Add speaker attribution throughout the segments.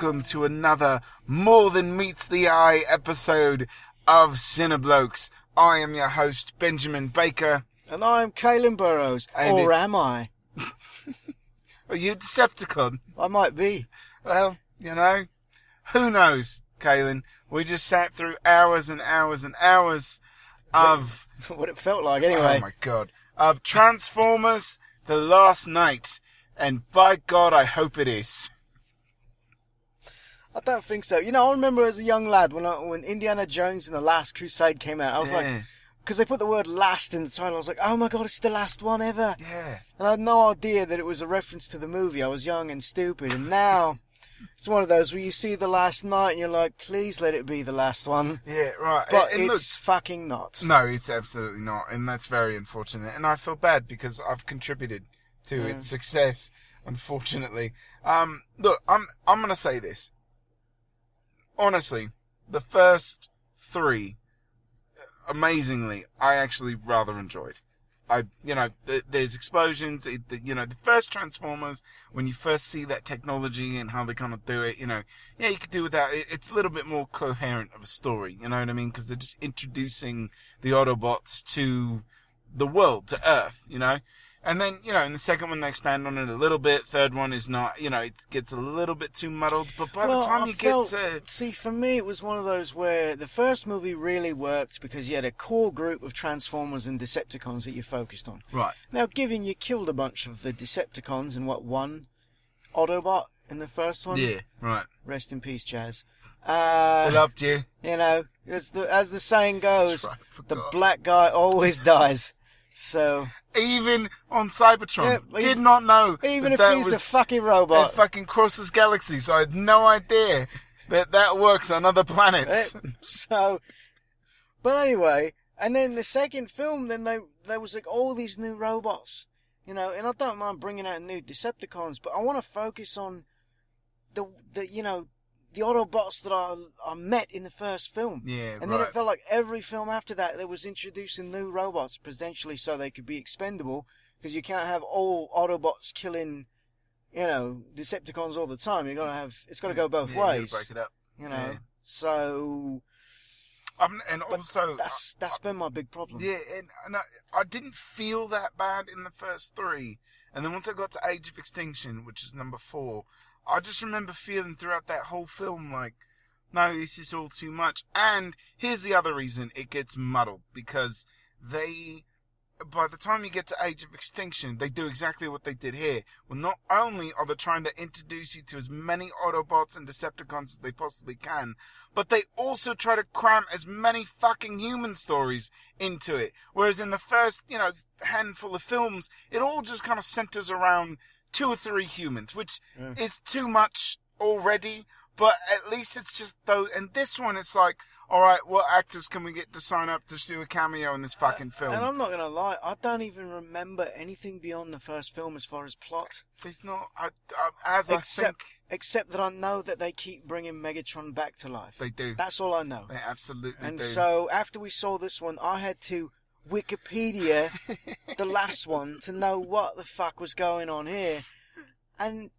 Speaker 1: welcome to another More Than Meets the Eye episode of Cineblokes. I am your host, Benjamin Baker.
Speaker 2: And I'm Caelan Burrows.
Speaker 1: And
Speaker 2: or
Speaker 1: it-
Speaker 2: am I?
Speaker 1: Are you a Decepticon?
Speaker 2: I might be.
Speaker 1: Well, you know, who knows, Caelan? We just sat through hours and hours and hours of,
Speaker 2: what it felt like, anyway.
Speaker 1: oh my god, of Transformers The Last Knight. And by God, I hope it is.
Speaker 2: I don't think so. You know, I remember as a young lad when I, when Indiana Jones and the Last Crusade came out. I was like, because they put the word "last" in the title. I was like, oh my god, it's the last one ever.
Speaker 1: Yeah.
Speaker 2: And I had no idea that it was a reference to the movie. I was young and stupid, and now it's one of those where you see the last knight and you're like, please let it be the last one.
Speaker 1: Yeah, right.
Speaker 2: But
Speaker 1: And
Speaker 2: it's
Speaker 1: look,
Speaker 2: fucking not.
Speaker 1: No, it's absolutely not, and that's very unfortunate. And I feel bad because I've contributed to its success. Unfortunately, um, look, I'm I'm gonna say this. Honestly, the first three, amazingly, I actually rather enjoyed. I, you know, th- there's explosions. It, the, you know, the first Transformers when you first see that technology and how they kind of do it. You know, yeah, you could do without. It, it's a little bit more coherent of a story. You know what I mean? Because they're just introducing the Autobots to the world, to Earth. You know, and then you know, in the second one they expand on it a little bit. Third one is not. You know, it gets a little bit too muddled. But by
Speaker 2: well,
Speaker 1: the time
Speaker 2: I
Speaker 1: you
Speaker 2: felt,
Speaker 1: get to
Speaker 2: see, for me, it was one of those where the first movie really worked because you had a core group of Transformers and Decepticons that you focused on.
Speaker 1: right,
Speaker 2: Now, given you killed a bunch of the Decepticons and what one Autobot in the first one,
Speaker 1: yeah, right.
Speaker 2: rest in peace, Jazz.
Speaker 1: I
Speaker 2: Uh,
Speaker 1: loved you.
Speaker 2: you know, as the as the saying goes,
Speaker 1: right,
Speaker 2: the black guy always dies. So
Speaker 1: Even on Cybertron,
Speaker 2: Yeah,
Speaker 1: did not know
Speaker 2: even
Speaker 1: that
Speaker 2: if
Speaker 1: that
Speaker 2: he's
Speaker 1: was
Speaker 2: a fucking robot.
Speaker 1: It fucking crosses galaxies, so I had no idea that that works on other planets.
Speaker 2: Eh, so, but anyway, and then the second film, then they there was like all these new robots, you know, and I don't mind bringing out new Decepticons, but I want to focus on the the you know the Autobots that I I met in the first film.
Speaker 1: Yeah,
Speaker 2: And then it felt like every film after that, there was introducing new robots, potentially so they could be expendable, because you can't have all Autobots killing, you know, Decepticons all the time. You've gotta have, it's gotta go both
Speaker 1: Yeah, you
Speaker 2: ways.
Speaker 1: break it up.
Speaker 2: You know,
Speaker 1: Yeah.
Speaker 2: so
Speaker 1: Um, and also,
Speaker 2: that's that's been my big problem.
Speaker 1: yeah, and, and I, I didn't feel that bad in the first three, and then once I got to Age of Extinction, which is number four, I just remember feeling throughout that whole film like, no, this is all too much. And here's the other reason it gets muddled because they, by the time you get to Age of Extinction, they do exactly what they did here. Well, not only are they trying to introduce you to as many Autobots and Decepticons as they possibly can, but they also try to cram as many fucking human stories into it. Whereas in the first, you know, handful of films, it all just kind of centers around two or three humans, which
Speaker 2: Yeah.
Speaker 1: is too much already. But at least it's just though. And this one, it's like, all right, what actors can we get to sign up to do a cameo in this uh, fucking film?
Speaker 2: And I'm not gonna lie, I don't even remember anything beyond the first film as far as plot,
Speaker 1: There's not. I, I, as I
Speaker 2: except
Speaker 1: think
Speaker 2: except that I know that they keep bringing Megatron back to life.
Speaker 1: they do.
Speaker 2: That's all I know.
Speaker 1: They absolutely
Speaker 2: And
Speaker 1: do.
Speaker 2: so after we saw this one, I had to Wikipedia the last one to know what the fuck was going on here, and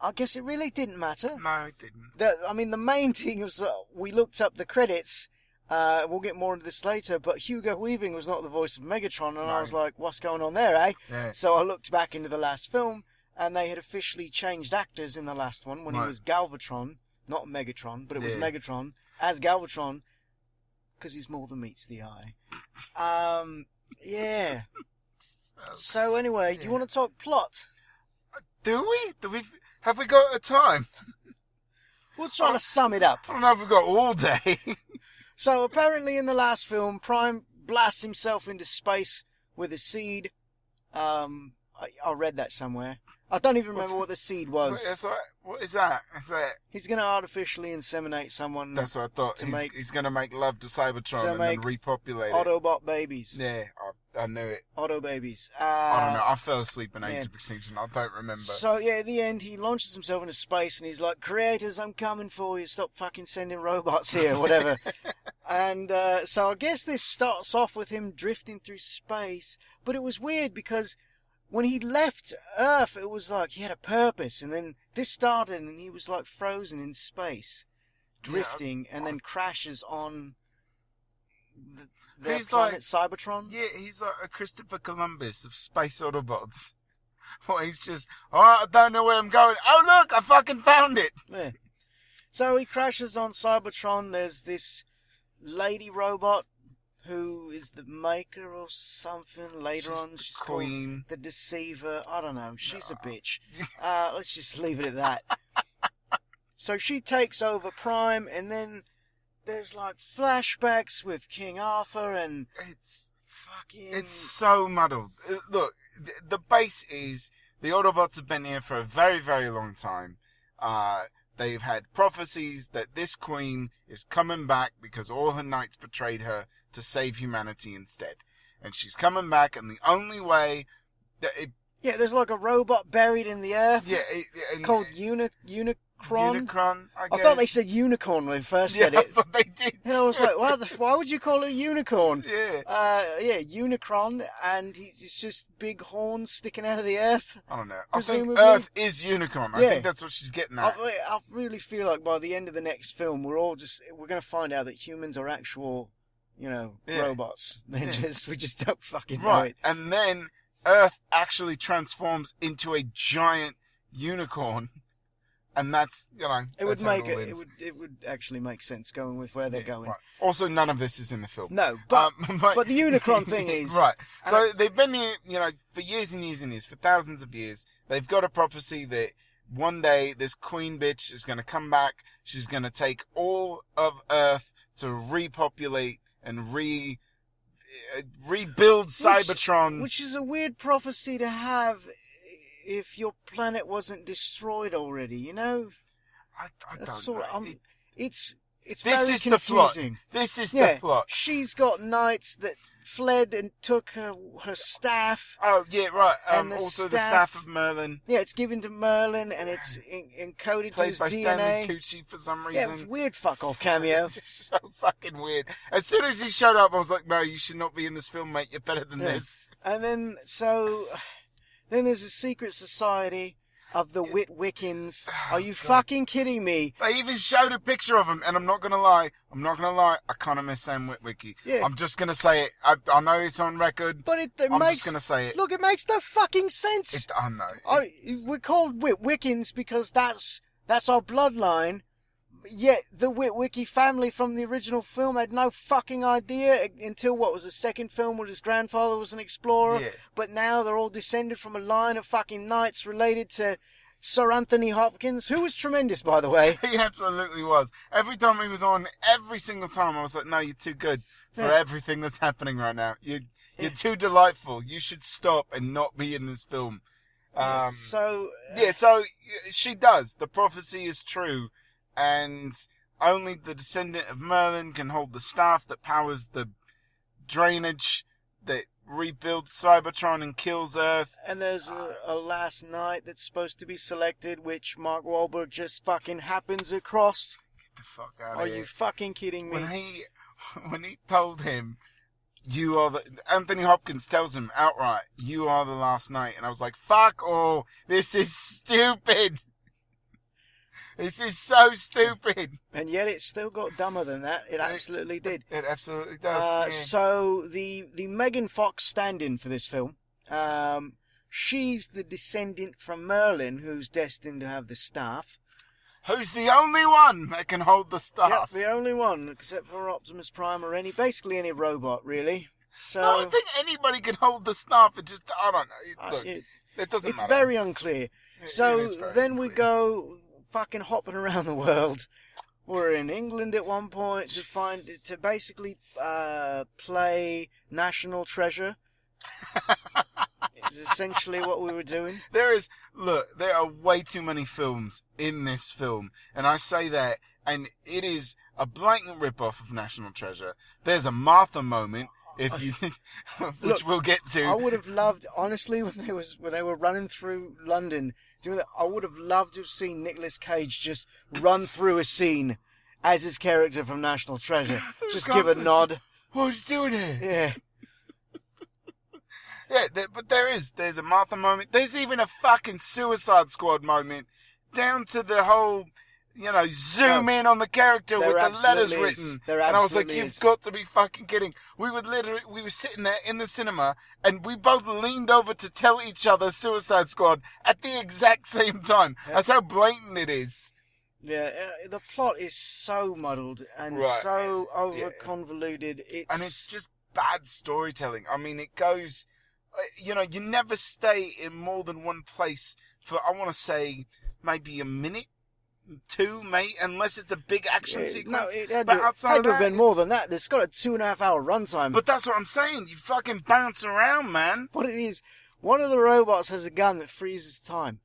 Speaker 2: I guess it really didn't matter.
Speaker 1: no, it didn't.
Speaker 2: The, I mean, the main thing was uh, we looked up the credits. Uh, we'll get more into this later, but Hugo Weaving was not the voice of Megatron, and I was like, "What's going on there, eh?"
Speaker 1: Yeah.
Speaker 2: So I looked back into the last film, and they had officially changed actors in the last one when he was Galvatron, not Megatron, but it was
Speaker 1: Yeah.
Speaker 2: Megatron as Galvatron, because he's more than meets the eye. Um, yeah. So anyway, do you want to talk plot?
Speaker 1: Do we? Do we? Have we got the time?
Speaker 2: We'll try to sum it up.
Speaker 1: I don't know if we've got all day.
Speaker 2: So apparently, in the last film, Prime blasts himself into space with a seed. Um, I, I read that somewhere. I don't even remember what the seed was.
Speaker 1: It's like, what is that? Is that?
Speaker 2: He's going to artificially inseminate someone.
Speaker 1: That's what I thought.
Speaker 2: To
Speaker 1: He's,
Speaker 2: make-
Speaker 1: he's going to make love to Cybertron
Speaker 2: To
Speaker 1: and
Speaker 2: make
Speaker 1: then repopulate it.
Speaker 2: Autobot babies.
Speaker 1: Yeah, I, I knew it.
Speaker 2: Auto babies. Uh,
Speaker 1: I don't know. I fell asleep in Age
Speaker 2: yeah.
Speaker 1: of Extinction. I don't remember.
Speaker 2: So yeah, at the end, he launches himself into space and he's like, "Creators, I'm coming for you. Stop fucking sending robots here, whatever." and uh, so I guess this starts off with him drifting through space, but it was weird because when he left Earth, it was like he had a purpose, and then this started, and he was like frozen in space, drifting, and then crashes on the, their
Speaker 1: He's
Speaker 2: planet Cybertron.
Speaker 1: Yeah, he's like a Christopher Columbus of space Autobots. Well, he's just, oh, I don't know where I'm going. Oh, look, I fucking found it.
Speaker 2: Yeah. So he crashes on Cybertron. There's this lady robot who is the maker or something. Later
Speaker 1: She's
Speaker 2: on, she's called
Speaker 1: queen.
Speaker 2: the deceiver. I don't know. She's a bitch. Uh, let's just leave it at that. so she takes over Prime, and then there's like flashbacks with King Arthur and
Speaker 1: It's
Speaker 2: fucking.
Speaker 1: it's so muddled. Uh, Look, the, the base is the Autobots have been here for a very, very long time. Uh, they've had prophecies that this queen is coming back because all her knights betrayed her to save humanity instead. And she's coming back, and the only way that it,
Speaker 2: yeah, there's like a robot buried in the earth
Speaker 1: yeah, it, and-
Speaker 2: called Uni- Unicron.
Speaker 1: Unicron. I,
Speaker 2: I thought they said unicorn when they first
Speaker 1: yeah,
Speaker 2: said it.
Speaker 1: but they did.
Speaker 2: And I was like, why, the, why would you call it a unicorn?
Speaker 1: yeah.
Speaker 2: Uh, yeah, Unicron, and he's just big horns sticking out of the earth.
Speaker 1: I don't know. I think
Speaker 2: Presumably-
Speaker 1: Earth is Unicron. I
Speaker 2: Yeah.
Speaker 1: think that's what she's getting
Speaker 2: I,
Speaker 1: at.
Speaker 2: I really feel like by the end of the next film, we're all just we're going to find out that humans are actual, you know,
Speaker 1: Yeah.
Speaker 2: robots. They
Speaker 1: Yeah.
Speaker 2: just we just don't fucking
Speaker 1: Right.
Speaker 2: it.
Speaker 1: And then Earth actually transforms into a giant unicorn. And that's, you know,
Speaker 2: It would make
Speaker 1: all
Speaker 2: it. It would it would actually make sense going with where they're
Speaker 1: Yeah,
Speaker 2: going.
Speaker 1: right. Also, none of this is in the film.
Speaker 2: No, but
Speaker 1: Um, but,
Speaker 2: but the unicorn thing is-
Speaker 1: right. So they've been here, you know, for years and years and years, for thousands of years. They've got a prophecy that one day this queen bitch is going to come back. She's going to take all of Earth to repopulate and re uh, rebuild Cybertron.
Speaker 2: which is a weird prophecy to have if your planet wasn't destroyed already. You know,
Speaker 1: I, I don't
Speaker 2: sort
Speaker 1: know.
Speaker 2: of, um,
Speaker 1: It-
Speaker 2: it's it's
Speaker 1: this
Speaker 2: very
Speaker 1: is the plot. This is
Speaker 2: Yeah,
Speaker 1: the plot.
Speaker 2: she's got knights that fled and took her her staff.
Speaker 1: Oh yeah, right.
Speaker 2: And
Speaker 1: Um,
Speaker 2: the
Speaker 1: also the
Speaker 2: staff-
Speaker 1: staff of Merlin,
Speaker 2: Yeah, it's given to Merlin and it's in, encoded to
Speaker 1: played
Speaker 2: his
Speaker 1: by Stanley Tucci for some reason.
Speaker 2: Yeah, weird fuck off cameo.
Speaker 1: So fucking weird. As soon as he showed up, I was like, "No, you should not be in this film, mate. You're better than
Speaker 2: Yeah.
Speaker 1: this."
Speaker 2: And then so then there's a secret society of the Witwiccans. Oh, Are you
Speaker 1: God.
Speaker 2: fucking kidding me?
Speaker 1: They even showed a picture of him, and I'm not gonna lie. I'm not gonna lie. I kind of miss Sam Witwicky.
Speaker 2: Yeah.
Speaker 1: I'm just gonna say it. I, I know it's on record.
Speaker 2: But it, it
Speaker 1: I'm
Speaker 2: makes
Speaker 1: just gonna say it.
Speaker 2: look. It makes no fucking sense.
Speaker 1: it I know.
Speaker 2: I, we're called Witwiccans because that's that's our bloodline. Yet the Witwicky family from the original film had no fucking idea until what was the second film where his grandfather was an explorer.
Speaker 1: Yeah.
Speaker 2: But now they're all descended from a line of fucking knights related to Sir Anthony Hopkins, who was tremendous, by the way.
Speaker 1: He absolutely was. Every time he was on, every single time, I was like, "No, you're too good for
Speaker 2: Yeah.
Speaker 1: everything that's happening right now. You, you're too delightful. You should stop and not be in this film." Um,
Speaker 2: so
Speaker 1: yeah, so she does. The prophecy is true, and only the descendant of Merlin can hold the staff that powers the drainage that rebuilds Cybertron and kills Earth.
Speaker 2: and there's a, a last knight that's supposed to be selected, which Mark Wahlberg just fucking happens across.
Speaker 1: Get the fuck out
Speaker 2: Are
Speaker 1: of here.
Speaker 2: Are you fucking kidding me?
Speaker 1: when he when he told him you are the Anthony Hopkins tells him outright you are the last knight and I was like fuck all this is stupid this is so stupid
Speaker 2: And yet it still got dumber than that. It absolutely did.
Speaker 1: it absolutely does
Speaker 2: Uh,
Speaker 1: yeah.
Speaker 2: So the the Megan Fox stand-in for this film, um, she's the descendant from Merlin, who's destined to have the staff.
Speaker 1: who's the only one that can hold the
Speaker 2: Yep,
Speaker 1: staff
Speaker 2: the only one, except for Optimus Prime or any, basically any robot, really. So
Speaker 1: I don't think anybody can hold the staff it just I don't know
Speaker 2: uh,
Speaker 1: look
Speaker 2: it-
Speaker 1: it doesn't
Speaker 2: it's
Speaker 1: matter
Speaker 2: very unclear.
Speaker 1: It-
Speaker 2: So
Speaker 1: very
Speaker 2: then we go fucking hopping around the world. We're in England at one point to find to basically uh, play National Treasure. is essentially what we were doing.
Speaker 1: There is look, there are way too many films in this film, and I say that, and it is a blatant rip-off of National Treasure. There's a Martha moment, if you, which
Speaker 2: Look,
Speaker 1: we'll get to.
Speaker 2: I would have loved, honestly, when they was when they were running through London, doing that. I would have loved to have seen Nicolas Cage just run through a scene as his character from National Treasure. Just give a nod.
Speaker 1: What's he doing here?
Speaker 2: Yeah.
Speaker 1: Yeah, there, but there is. There's a Martha moment. There's even a fucking Suicide Squad moment, down to the whole, you know, zoom
Speaker 2: No.
Speaker 1: in on the character with the letters
Speaker 2: is.
Speaker 1: written. And I was like, you've
Speaker 2: is.
Speaker 1: got to be fucking kidding. We would literally, we were sitting there in the cinema, and we both leaned over to tell each other Suicide Squad at the exact same time. That's how blatant it is.
Speaker 2: Yeah, uh, the plot is so muddled and
Speaker 1: Right.
Speaker 2: so over convoluted. It's
Speaker 1: and it's just bad storytelling. I mean, it goes, uh, you know, you never stay in more than one place for, I want to say, maybe a minute, two, mate, unless it's a big action
Speaker 2: Yeah,
Speaker 1: sequence.
Speaker 2: No, it had,
Speaker 1: but
Speaker 2: to,
Speaker 1: outside
Speaker 2: had
Speaker 1: of
Speaker 2: to have been more than that. It's got a two and a half hour runtime.
Speaker 1: But that's what I'm saying. You fucking bounce around, man.
Speaker 2: what it is, one of the robots has a gun that freezes time.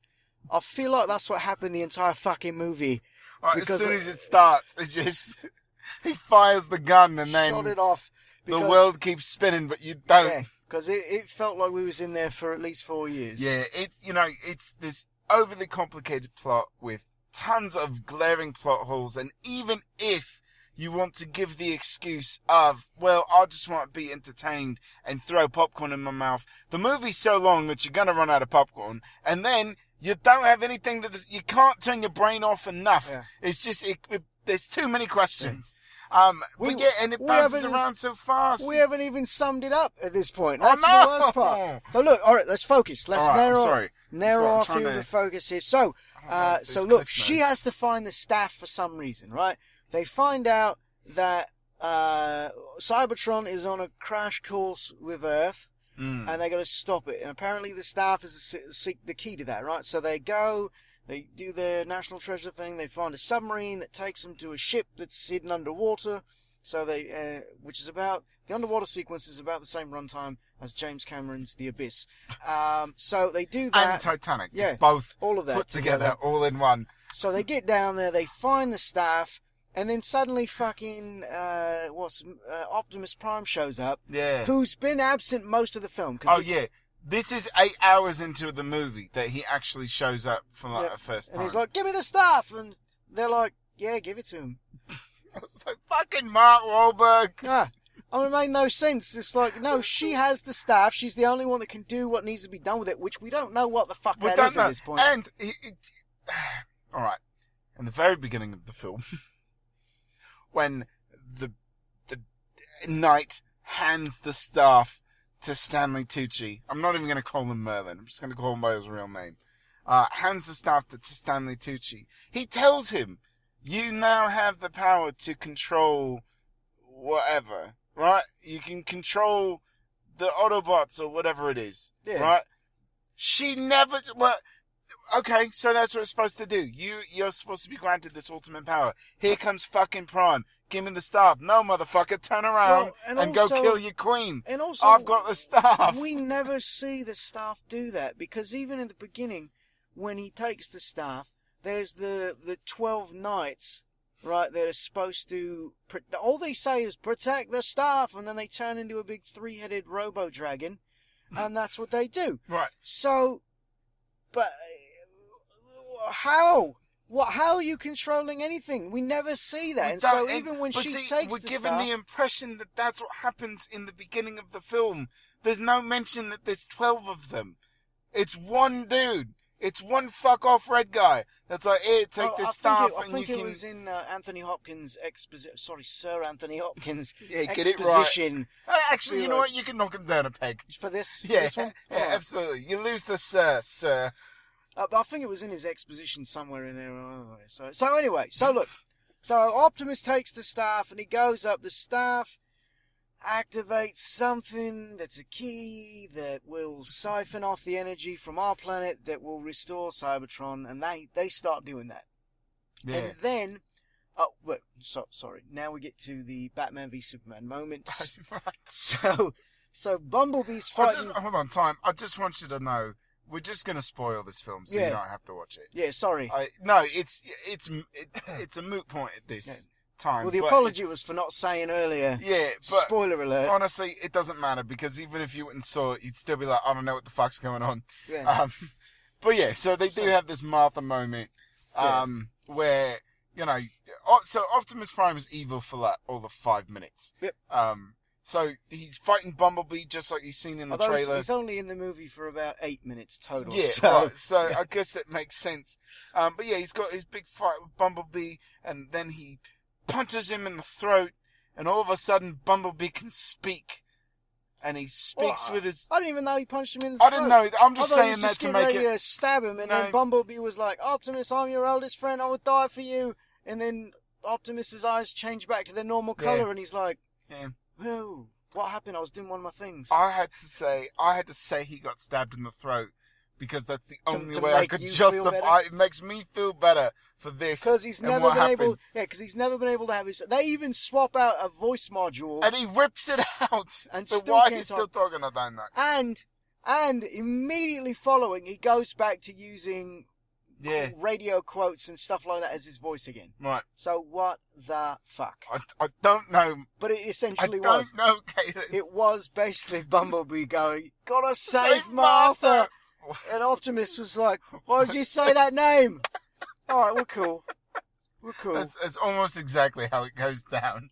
Speaker 2: I feel like that's what happened the entire fucking movie.
Speaker 1: Right, as soon as it starts, it just he fires the gun and
Speaker 2: Shot
Speaker 1: then
Speaker 2: it off.
Speaker 1: the world keeps spinning, but you don't.
Speaker 2: Yeah, because it, it felt like we was in there for at least four years.
Speaker 1: Yeah, it's you know, it's this overly complicated plot with tons of glaring plot holes, and even if you want to give the excuse of, well, I just want to be entertained and throw popcorn in my mouth, the movie's so long that you're gonna run out of popcorn, and then you don't have anything to, you can't turn your brain off enough.
Speaker 2: Yeah.
Speaker 1: It's just, it, it, there's too many questions. Um,
Speaker 2: We-
Speaker 1: but yeah, and it bounces around so fast.
Speaker 2: We haven't even summed it up at this point. That's the worst part. So look, all right, let's focus. Let's
Speaker 1: right,
Speaker 2: narrow
Speaker 1: sorry.
Speaker 2: narrow our field
Speaker 1: to-
Speaker 2: of focus here. So,
Speaker 1: I don't know
Speaker 2: uh, so look, she has to find the staff for some reason, right? They find out that uh, Cybertron is on a crash course with Earth,
Speaker 1: Mm.
Speaker 2: and they got to stop it. And apparently, the staff is the, the key to that, right? So they go, they do their national treasure thing. They find a submarine that takes them to a ship that's hidden underwater. So they, uh, which is about the underwater sequence is about the same runtime as James Cameron's The Abyss. Um, so they do that. and.
Speaker 1: Titanic.
Speaker 2: yeah,
Speaker 1: It's both
Speaker 2: all of that
Speaker 1: put together,
Speaker 2: together.
Speaker 1: all in one.
Speaker 2: So they get down there, they find the staff, and then suddenly fucking uh, what's uh, Optimus Prime shows up,
Speaker 1: Yeah.
Speaker 2: who's been absent most of the film. 'cause
Speaker 1: Oh
Speaker 2: it-
Speaker 1: yeah. This is eight hours into the movie that he actually shows up for like
Speaker 2: Yeah,
Speaker 1: a first time.
Speaker 2: And he's like, "Give me the staff," and they're like, "Yeah, give it to him."
Speaker 1: I was like, fucking Mark Wahlberg.
Speaker 2: Ah, I mean, it made no sense. It's like, no, she has the staff. She's the only one that can do what needs to be done with it, which we don't know what the fuck
Speaker 1: We
Speaker 2: that is
Speaker 1: know.
Speaker 2: at this point.
Speaker 1: And it, it, all right, in the very beginning of the film, when the the knight hands the staff to Stanley Tucci, I'm not even going to call him Merlin. I'm just going to call him by his real name. Uh, hands the staff to, to Stanley Tucci. He tells him, "You now have the power to control whatever, right? You can control the Autobots or whatever it is,
Speaker 2: Yeah.
Speaker 1: right?" She never like. Okay, so that's what it's supposed to do. You you're supposed to be granted this ultimate power. Here comes fucking Prime. Give me the staff. No, motherfucker, turn around
Speaker 2: Well, and
Speaker 1: and, go kill your queen.
Speaker 2: And also,
Speaker 1: I've got the staff.
Speaker 2: we never see the staff do that because even in the beginning, when he takes the staff, there's the the twelve knights, right? That are supposed to. All they say is protect the staff, and then they turn into a big three-headed robo dragon, and that's what they do.
Speaker 1: Right.
Speaker 2: So, but how? What? How are you controlling anything? We never see that, and so
Speaker 1: and-
Speaker 2: even when she
Speaker 1: see,
Speaker 2: takes
Speaker 1: we're
Speaker 2: the
Speaker 1: given
Speaker 2: staff,
Speaker 1: the impression that that's what happens in the beginning of the film. There's no mention that there's twelve of them. It's one dude. It's one fuck off red guy. That's like, here, take
Speaker 2: Oh,
Speaker 1: this
Speaker 2: I
Speaker 1: staff,
Speaker 2: think it, I
Speaker 1: and
Speaker 2: think it
Speaker 1: can.
Speaker 2: was in uh, Anthony Hopkins' exposition. Sorry, Sir Anthony Hopkins'
Speaker 1: Yeah, get it right. Uh, Actually, you know what? You can knock him down a peg.
Speaker 2: for this. for
Speaker 1: Yeah,
Speaker 2: this one.
Speaker 1: yeah,
Speaker 2: Alright.
Speaker 1: absolutely. You lose the sir, sir.
Speaker 2: Uh, but I think it was in his exposition somewhere in there. or otherwise. So, so anyway, so look, so Optimus takes the staff and he goes up. The staff activates something that's a key that will siphon off the energy from our planet that will restore Cybertron, and they they start doing that.
Speaker 1: Yeah.
Speaker 2: And then, oh, wait, so, sorry. Now we get to the Batman v Superman moment. so, so Bumblebee's fighting.
Speaker 1: just, hold on, time. I just want you to know, we're just going to spoil this film, so
Speaker 2: Yeah.
Speaker 1: you don't have to watch it.
Speaker 2: Yeah, sorry.
Speaker 1: I, no, it's it's it, it's a moot point at this
Speaker 2: Yeah.
Speaker 1: time.
Speaker 2: well, the
Speaker 1: but-
Speaker 2: apology was for not saying earlier.
Speaker 1: Yeah, but
Speaker 2: Spoiler alert.
Speaker 1: honestly, it doesn't matter because even if you went and saw it, you'd still be like, I don't know what the fuck's going on.
Speaker 2: yeah.
Speaker 1: Um, but yeah, so they do have this Martha moment,
Speaker 2: Yeah.
Speaker 1: um, where you know, so Optimus Prime is evil for like all the five minutes.
Speaker 2: Yep.
Speaker 1: Um, So he's fighting Bumblebee just like he's seen in the
Speaker 2: Although
Speaker 1: trailer.
Speaker 2: he's only in the movie for about eight minutes total.
Speaker 1: Yeah,
Speaker 2: so,
Speaker 1: right. So I guess it makes sense. Um, but yeah, he's got his big fight with Bumblebee, and then he punches him in the throat, and all of a sudden Bumblebee can speak, and he speaks
Speaker 2: Well,
Speaker 1: with his.
Speaker 2: I didn't even know he punched him in the
Speaker 1: I didn't know. I'm
Speaker 2: I
Speaker 1: just saying that
Speaker 2: just
Speaker 1: to make
Speaker 2: ready
Speaker 1: it.
Speaker 2: to stab him, and
Speaker 1: No.
Speaker 2: then Bumblebee was like, "Optimus, I'm your oldest friend. I would die for you." And then Optimus's eyes change back to their normal
Speaker 1: Yeah.
Speaker 2: color, and he's like,
Speaker 1: Yeah.
Speaker 2: "Whoa, what happened? I was doing one of my things."
Speaker 1: I had to say, I had to say he got stabbed in the throat because that's the only
Speaker 2: to
Speaker 1: way I could justify. It makes me feel better for this
Speaker 2: Because he's never been
Speaker 1: happened.
Speaker 2: able, yeah, because he's never been able to have his. They even swap out a voice module,
Speaker 1: and he rips it out.
Speaker 2: And
Speaker 1: so
Speaker 2: still
Speaker 1: why he's still
Speaker 2: talk.
Speaker 1: talking about that?
Speaker 2: and and immediately following, he goes back to using
Speaker 1: Yeah,
Speaker 2: radio quotes and stuff like that as his voice again.
Speaker 1: right.
Speaker 2: So what the fuck?
Speaker 1: I, I don't know.
Speaker 2: But it essentially
Speaker 1: I
Speaker 2: essentially
Speaker 1: don't
Speaker 2: was.
Speaker 1: know, Kaden.
Speaker 2: It was basically Bumblebee going, "Gotta save Martha," and Optimus was like, "Why did you say that name?" All right, we're cool. We're cool.
Speaker 1: That's, that's almost exactly how it goes down.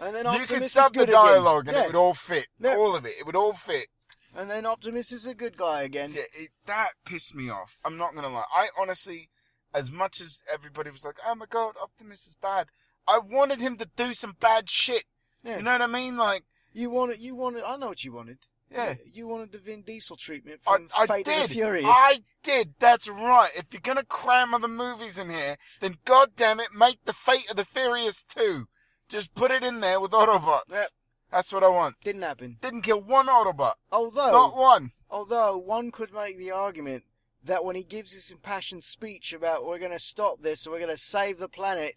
Speaker 2: and then
Speaker 1: you could sub the
Speaker 2: good again.
Speaker 1: dialogue and
Speaker 2: Yeah.
Speaker 1: it would all fit.
Speaker 2: Yeah.
Speaker 1: All of it. It would all fit.
Speaker 2: And then Optimus is a good guy again.
Speaker 1: Yeah, it, that pissed me off. I'm not gonna lie. I honestly, as much as everybody was like, "Oh my god, Optimus is bad," I wanted him to do some bad shit.
Speaker 2: Yeah.
Speaker 1: You know what I mean? Like,
Speaker 2: You wanted, you wanted. I know what you wanted.
Speaker 1: Yeah,
Speaker 2: You wanted the Vin Diesel treatment from
Speaker 1: I
Speaker 2: Fate of
Speaker 1: did.
Speaker 2: the Furious.
Speaker 1: I did. That's right. If you're gonna cram other movies in here, then god damn it, make the Fate of the Furious too. Just put it in there with Autobots.
Speaker 2: Yep.
Speaker 1: That's what I want.
Speaker 2: Didn't happen.
Speaker 1: Didn't kill one Autobot.
Speaker 2: Although,
Speaker 1: Not one.
Speaker 2: although one could make the argument that when he gives his impassioned speech about we're going to stop this, we're going to save the planet,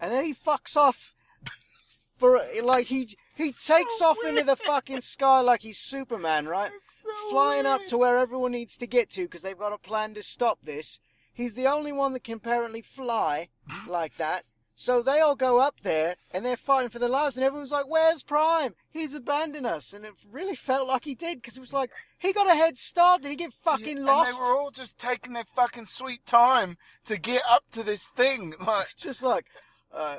Speaker 2: and then he fucks off for like he he takes off into the fucking sky like he's Superman, right?
Speaker 1: So
Speaker 2: Flying up to where everyone needs to get to because they've got a plan to stop this. He's the only one that can apparently fly like that. So they all go up there and they're fighting for their lives, and everyone's like, "Where's Prime? He's abandoned us." And it really felt like he did because it was like he got a head start. Did he get fucking
Speaker 1: Yeah,
Speaker 2: lost?
Speaker 1: And they were all just taking their fucking sweet time to get up to this thing. Like,
Speaker 2: Just like uh,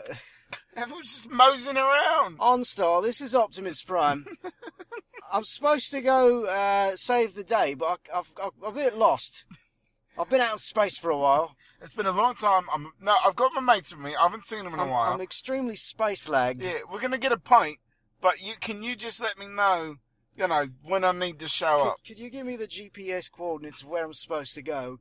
Speaker 1: everyone's just moseying around.
Speaker 2: OnStar, this is Optimus Prime. I'm supposed to go uh, save the day, but I, I've, I've, I'm a bit lost. I've been out in space for a while.
Speaker 1: It's been a long time. I'm no, I've got my mates with me. I haven't seen them in a
Speaker 2: I'm,
Speaker 1: while.
Speaker 2: I'm extremely space lagged.
Speaker 1: Yeah, we're gonna get a pint, but you can you just let me know, you know, when I need to show up.
Speaker 2: Could, could you give me the GPS coordinates of where I'm supposed to go?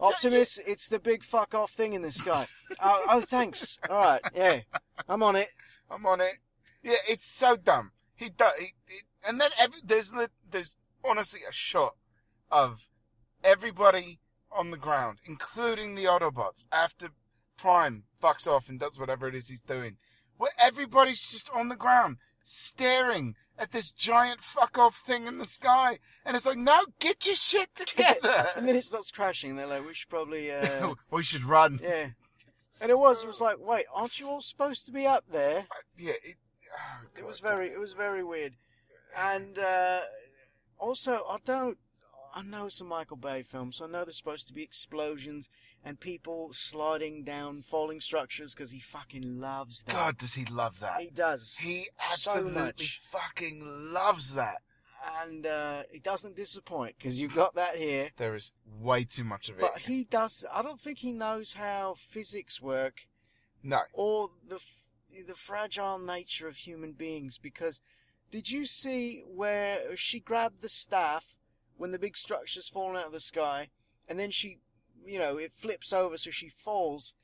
Speaker 2: Optimus, it's the big fuck off thing in the sky. oh, oh, thanks. All right, yeah, I'm on it.
Speaker 1: I'm on it. Yeah, it's so dumb. He does, he, he- and then every, there's there's honestly a shot of everybody on the ground, including the Autobots, after Prime fucks off and does whatever it is he's doing, where everybody's just on the ground staring at this giant fuck off thing in the sky, and it's like, now get your shit together.
Speaker 2: and then it starts crashing. They're like, we should probably, uh,
Speaker 1: we should run.
Speaker 2: yeah. And it was, it was like, wait, aren't you all supposed to be up there?
Speaker 1: Yeah, it, oh,
Speaker 2: It was very, it was very weird. And uh, also, I don't, I know it's a Michael Bay film, so I know there's supposed to be explosions and people sliding down falling structures because he fucking loves that.
Speaker 1: God, does he love that?
Speaker 2: he does.
Speaker 1: He
Speaker 2: So
Speaker 1: absolutely
Speaker 2: much.
Speaker 1: fucking loves that.
Speaker 2: and uh, he doesn't disappoint because you've got that here.
Speaker 1: There is way too much of it.
Speaker 2: But he does. I don't think he knows how physics work
Speaker 1: no.
Speaker 2: or the f- the fragile nature of human beings. Because did you see where she grabbed the staff when the big structure's falling out of the sky, and then she, you know, it flips over so she falls,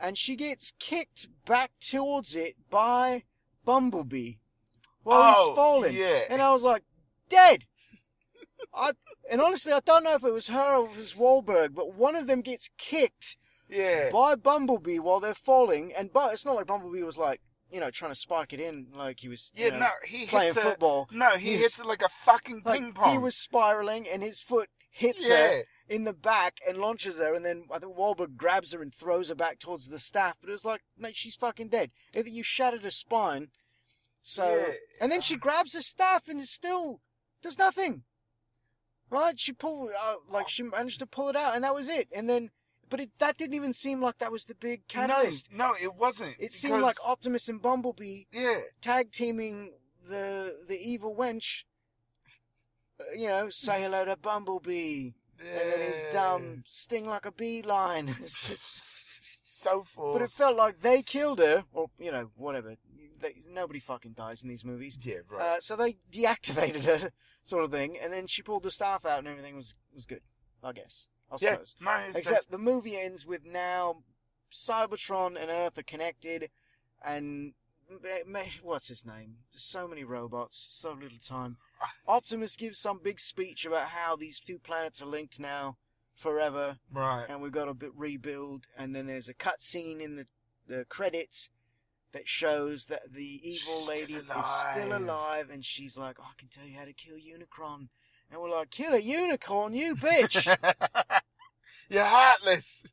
Speaker 2: and she gets kicked back towards it by Bumblebee while
Speaker 1: Oh,
Speaker 2: he's falling.
Speaker 1: yeah.
Speaker 2: And I was like, dead. I and honestly, I don't know if it was her or if it was Wahlberg, but one of them gets kicked
Speaker 1: Yeah.
Speaker 2: by Bumblebee while they're falling, and but it's not like Bumblebee was like you know trying to spike it in like he was you
Speaker 1: Yeah,
Speaker 2: know,
Speaker 1: no, he
Speaker 2: playing
Speaker 1: hits a,
Speaker 2: football.
Speaker 1: No, he
Speaker 2: He's-
Speaker 1: hits it like a fucking
Speaker 2: Like,
Speaker 1: ping pong.
Speaker 2: he was spiraling, and his foot hits
Speaker 1: Yeah.
Speaker 2: her in the back and launches her, and then I think Wahlberg grabs her and throws her back towards the staff. But it was like, mate, she's fucking dead. Either you shattered her spine, so
Speaker 1: Yeah.
Speaker 2: and then she grabs the staff and it still does nothing. Right? She pulled uh, like she managed to pull it out, and that was it. And then, but it that didn't even seem like that was the big catalyst.
Speaker 1: No, no, it wasn't.
Speaker 2: It seemed like Optimus and Bumblebee
Speaker 1: yeah,
Speaker 2: tag teaming the the evil wench, you know, say hello to Bumblebee, and then his dumb sting like a bee line.
Speaker 1: so forced.
Speaker 2: but it felt like they killed her, or you know, whatever. They, nobody fucking dies in these movies.
Speaker 1: yeah, right.
Speaker 2: Uh, so they deactivated her, sort of thing, and then she pulled the staff out, and everything was was good. I guess. I
Speaker 1: yeah,
Speaker 2: suppose.
Speaker 1: it's,
Speaker 2: Except the movie ends with now Cybertron and Earth are connected, and what's his name? There's so many robots, so little time. Optimus gives some big speech about how these two planets are linked now forever,
Speaker 1: right.
Speaker 2: and we've got to rebuild. And then there's a cutscene in the the credits that shows that the evil
Speaker 1: She's still
Speaker 2: lady is still
Speaker 1: alive.
Speaker 2: and she's like, oh, "I can tell you how to kill Unicron." And we're like, "Kill a unicorn, you bitch!"
Speaker 1: You're heartless.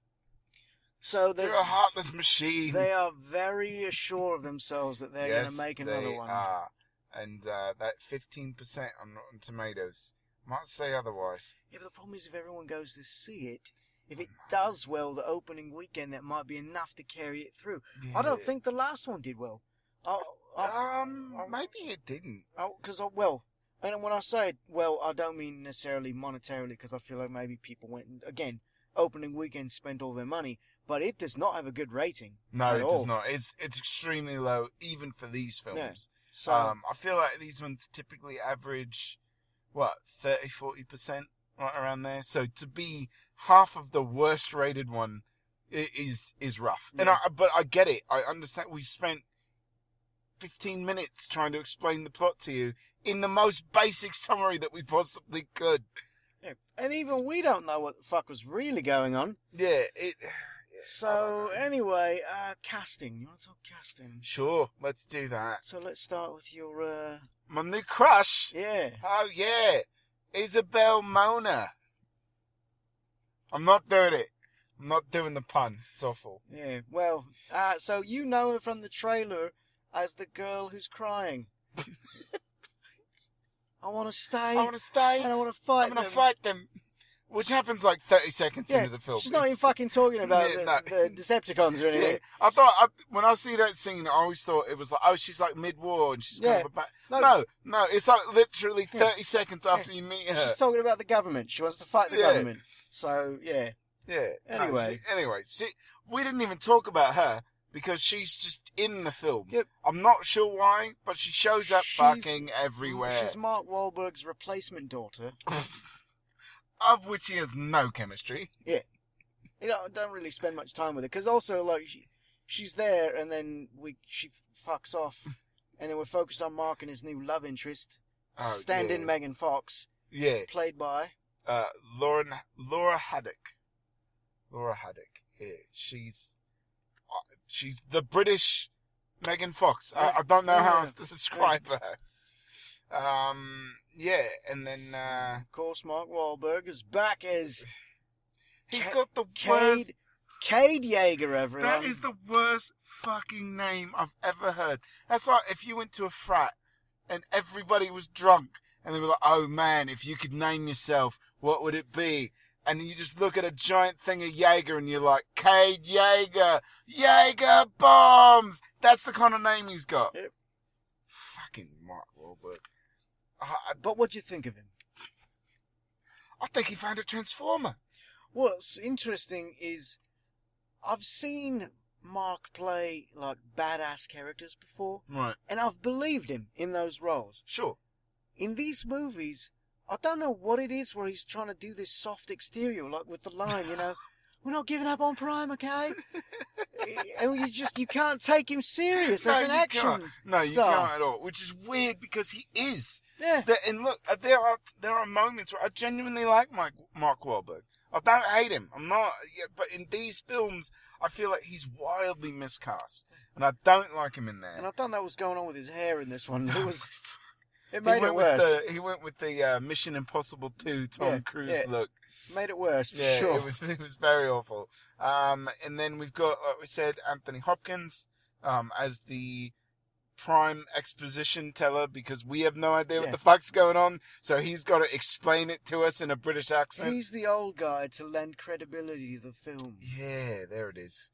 Speaker 2: so they
Speaker 1: You're a heartless machine.
Speaker 2: they are very sure of themselves that they're
Speaker 1: yes,
Speaker 2: going to make another one.
Speaker 1: Are. And uh, that 15% on Rotten Tomatoes might say otherwise.
Speaker 2: Yeah, but the problem is if everyone goes to see it, if it does well the opening weekend, that might be enough to carry it through. I don't think the last one did well. Oh, oh,
Speaker 1: Um, maybe it didn't.
Speaker 2: because well, and when I say well, I don't mean necessarily monetarily, because I feel like maybe people went again opening weekend spent all their money, but it does not have a good rating.
Speaker 1: No, it
Speaker 2: all.
Speaker 1: does not. It's it's extremely low, even for these films.
Speaker 2: So
Speaker 1: Um, I feel like these ones typically average, what, 30, 40%, right around there. So to be half of the worst rated one is is rough. And I, but I get it. I understand. We spent 15 minutes trying to explain the plot to you in the most basic summary that we possibly could.
Speaker 2: yeah. and even we don't know what the fuck was really going on.
Speaker 1: Yeah, it.
Speaker 2: So anyway, uh, casting. You want to talk casting?
Speaker 1: Sure, let's do that.
Speaker 2: So let's start with your uh,
Speaker 1: My new crush.
Speaker 2: yeah.
Speaker 1: Oh yeah, Isabela Moner. I'm not doing it. I'm not doing the pun. It's awful.
Speaker 2: Yeah, well, uh, so you know her from the trailer as the girl who's crying. I want to stay,
Speaker 1: I want to stay.
Speaker 2: and I want to fight
Speaker 1: I'm gonna
Speaker 2: them.
Speaker 1: fight them, which happens like 30 seconds
Speaker 2: Yeah,
Speaker 1: into the film.
Speaker 2: she's not even
Speaker 1: It's-
Speaker 2: fucking talking about
Speaker 1: Yeah,
Speaker 2: the,
Speaker 1: no.
Speaker 2: the Decepticons or
Speaker 1: Yeah,
Speaker 2: anything.
Speaker 1: I thought I, when I see that scene, I always thought it was like, oh, she's like mid-war and she's kind
Speaker 2: Yeah.
Speaker 1: of about.
Speaker 2: No.
Speaker 1: No, no, it's like literally
Speaker 2: Yeah.
Speaker 1: 30 seconds after you meet her.
Speaker 2: She's talking about the government. She wants to fight the
Speaker 1: Yeah.
Speaker 2: government. So yeah,
Speaker 1: Yeah. no,
Speaker 2: Anyway.
Speaker 1: she- anyway, she, we didn't even talk about her because she's just in the film.
Speaker 2: Yep.
Speaker 1: I'm not sure why, but she shows up
Speaker 2: She's-
Speaker 1: fucking everywhere.
Speaker 2: she's Mark Wahlberg's replacement daughter.
Speaker 1: of which he has no chemistry. Yeah.
Speaker 2: You know, I don't really spend much time with her because also like she, she's there and then we she fucks off, and then we're focused on Mark and his new love interest,
Speaker 1: Oh,
Speaker 2: stand-in
Speaker 1: yeah.
Speaker 2: Megan Fox,
Speaker 1: Yeah,
Speaker 2: played by.
Speaker 1: uh, Lauren Laura Haddock. Laura Haddock. Yeah, she's uh, she's the British Megan Fox. I, I don't know how else to describe her. Um, yeah, and then uh,
Speaker 2: Of course, Mark Wahlberg is back as
Speaker 1: he's
Speaker 2: Ca-
Speaker 1: got the worst.
Speaker 2: Cade, Cade Yeager, everyone.
Speaker 1: That is the worst fucking name I've ever heard. That's like if you went to a frat and everybody was drunk and they were like, oh man, if you could name yourself, what would it be? And you just look at a giant thing of Jaeger and you're like, Cade Jaeger, Jaeger bombs! That's the kind of name he's got.
Speaker 2: Yep.
Speaker 1: Fucking Mark Wahlberg. I,
Speaker 2: But what do you think of him?
Speaker 1: I think he found a transformer.
Speaker 2: What's interesting is I've seen Mark play like badass characters before,
Speaker 1: Right.
Speaker 2: and I've believed him in those roles.
Speaker 1: Sure.
Speaker 2: In these movies, I don't know what it is where he's trying to do this soft exterior, like with the line, you know, we're not giving up on Prime, okay? and you just you can't take him serious as an
Speaker 1: you
Speaker 2: action
Speaker 1: can't. No, you
Speaker 2: star.
Speaker 1: can't at all. Which is weird because he is.
Speaker 2: Yeah,
Speaker 1: and look, uh, there are there are moments where I genuinely like Mike, Mark Wahlberg. I don't hate him. I'm not. Yeah, but in these films, I feel like he's wildly miscast, and I don't like him in there.
Speaker 2: and I don't know what's going on with his hair in this one. It was it made it worse.
Speaker 1: With the, he went with the uh, Mission Impossible 2 Tom
Speaker 2: Yeah,
Speaker 1: Cruise
Speaker 2: yeah.
Speaker 1: look.
Speaker 2: Made it worse for
Speaker 1: Yeah,
Speaker 2: sure.
Speaker 1: it was it was very awful. Um, and then we've got, like we said, Anthony Hopkins um, as the prime exposition teller because we have no idea
Speaker 2: Yeah.
Speaker 1: what the fuck's going on. So he's got to explain it to us in a British accent.
Speaker 2: He's the old guy to lend credibility to the film.
Speaker 1: Yeah, there it is.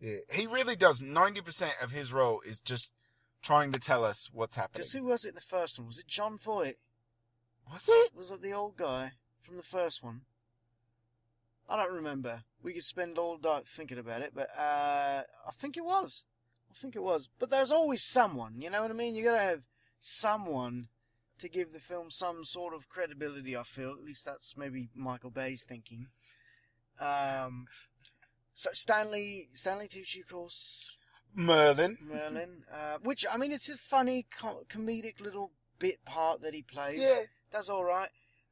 Speaker 1: Yeah, he really does. Ninety percent of his role is just trying to tell us what's happening.
Speaker 2: Because who was it in the first one? Was it Jon Voight?
Speaker 1: Was it?
Speaker 2: Was it the old guy from the first one? I don't remember. We could spend all day thinking about it, but uh, I think it was. I think it was. But there's always someone, you know what I mean? You gotta have someone to give the film some sort of credibility, I feel. At least that's maybe Michael Bay's thinking. Um, so Stanley, Stanley Tucci, of course,
Speaker 1: Merlin.
Speaker 2: Merlin, uh, which, I mean, it's a funny co- comedic little bit part that he plays.
Speaker 1: Yeah.
Speaker 2: Does alright.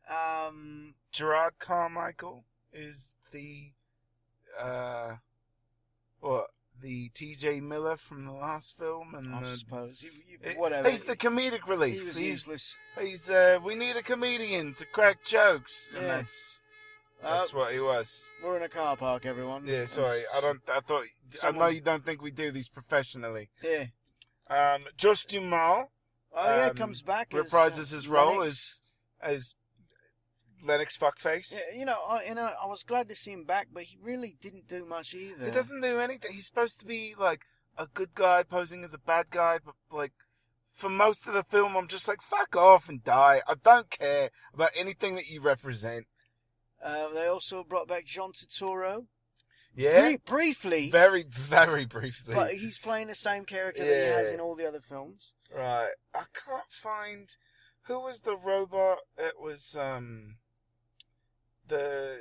Speaker 2: Um,
Speaker 1: Jerrod Carmichael is the uh what the T.J. Miller from the last film, and
Speaker 2: I
Speaker 1: the,
Speaker 2: suppose. You,
Speaker 1: it-
Speaker 2: whatever.
Speaker 1: He's the comedic relief.
Speaker 2: he was
Speaker 1: he's
Speaker 2: useless.
Speaker 1: he's uh, we need a comedian to crack jokes, and
Speaker 2: Yeah.
Speaker 1: that's
Speaker 2: Uh,
Speaker 1: that's what he was.
Speaker 2: we're in a car park, everyone.
Speaker 1: Yeah, sorry, I don't. I thought I know you don't think we do these professionally.
Speaker 2: Yeah.
Speaker 1: Um, Josh Duhamel
Speaker 2: Oh, yeah,
Speaker 1: Um,
Speaker 2: comes back. as,
Speaker 1: reprises
Speaker 2: uh,
Speaker 1: his role
Speaker 2: Lennox.
Speaker 1: as as Lennox fuckface.
Speaker 2: Yeah, you know, I, you know, I was glad to see him back, but he really didn't do much either.
Speaker 1: He doesn't do anything. He's supposed to be like a good guy posing as a bad guy, but like for most of the film, I'm just like, fuck off and die. I don't care about anything that you represent.
Speaker 2: Uh, they also brought back John Turturro.
Speaker 1: Yeah,
Speaker 2: Bri- briefly,
Speaker 1: very, very briefly.
Speaker 2: but he's playing the same character that he has in all the other films.
Speaker 1: Right. I can't find who was the robot that was um the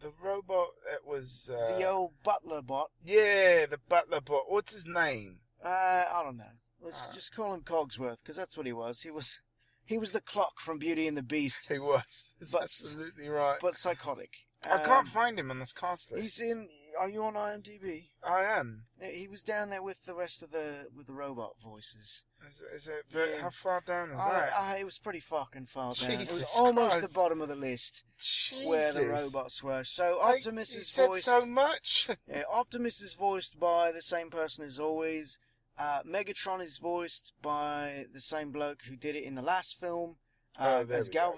Speaker 1: the robot that was uh,
Speaker 2: the old butler bot.
Speaker 1: yeah the butler bot. What's his name?
Speaker 2: Uh, I don't know. Let's
Speaker 1: Uh.
Speaker 2: just call him Cogsworth because that's what he was. He was, he was the clock from Beauty and the Beast,
Speaker 1: He was. That's
Speaker 2: But-
Speaker 1: absolutely right.
Speaker 2: but psychotic.
Speaker 1: I can't
Speaker 2: Um,
Speaker 1: find him on this cast list.
Speaker 2: He's in. Are you on IMDb?
Speaker 1: I am.
Speaker 2: He was down there with the rest of the with the robot voices.
Speaker 1: Is, is it? Very,
Speaker 2: Yeah.
Speaker 1: How far down is
Speaker 2: I,
Speaker 1: that?
Speaker 2: I, it was pretty fucking far down. it was almost
Speaker 1: Christ.
Speaker 2: the bottom of the list
Speaker 1: Jesus.
Speaker 2: where the robots were. So Optimus
Speaker 1: you
Speaker 2: is
Speaker 1: said
Speaker 2: voiced.
Speaker 1: so much.
Speaker 2: Yeah, Optimus is voiced by the same person as always. Uh, Megatron is voiced by the same bloke who did it in the last film uh,
Speaker 1: Oh,
Speaker 2: as
Speaker 1: we go.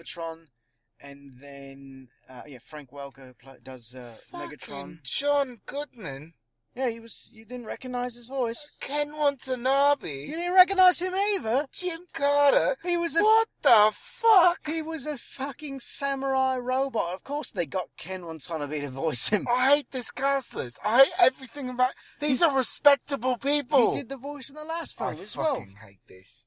Speaker 2: And then uh, yeah, Frank Welker pl- does uh,
Speaker 1: Fucking
Speaker 2: Megatron.
Speaker 1: John Goodman.
Speaker 2: Yeah, he was. You didn't recognize his voice.
Speaker 1: Ken Watanabe.
Speaker 2: You didn't recognize him either.
Speaker 1: Jim Carter.
Speaker 2: He was a
Speaker 1: What the fuck?
Speaker 2: he was a fucking samurai robot. Of course, they got Ken Watanabe to voice him.
Speaker 1: I hate this cast list. I hate everything about. These are respectable people.
Speaker 2: He did the voice in the last
Speaker 1: I
Speaker 2: film as well.
Speaker 1: fucking hate this.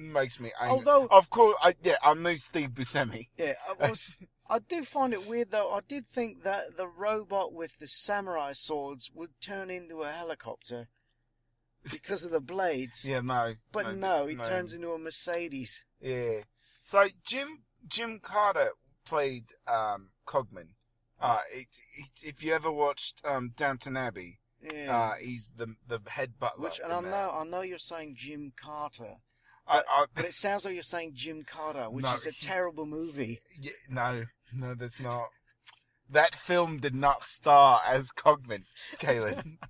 Speaker 1: Makes me angry.
Speaker 2: Although-
Speaker 1: of course, I, yeah, I knew Steve Buscemi.
Speaker 2: Yeah, I, was, I do find it weird though. I did think that the robot with the samurai swords would turn into a helicopter because of the blades.
Speaker 1: yeah, no.
Speaker 2: But no, it turns into a Mercedes.
Speaker 1: Yeah. So Jim Jim Carter played um, Cogman. Uh, it, it, if you ever watched um, Downton Abbey,
Speaker 2: Yeah.
Speaker 1: uh, he's the the head butler.
Speaker 2: Which, and I know, I know you're saying Jim Carter,
Speaker 1: I, I,
Speaker 2: but it sounds like you're saying Jim Carter, which
Speaker 1: No,
Speaker 2: is a terrible movie.
Speaker 1: yeah, no, no, that's not. That film did not star as Cogman, Caelan.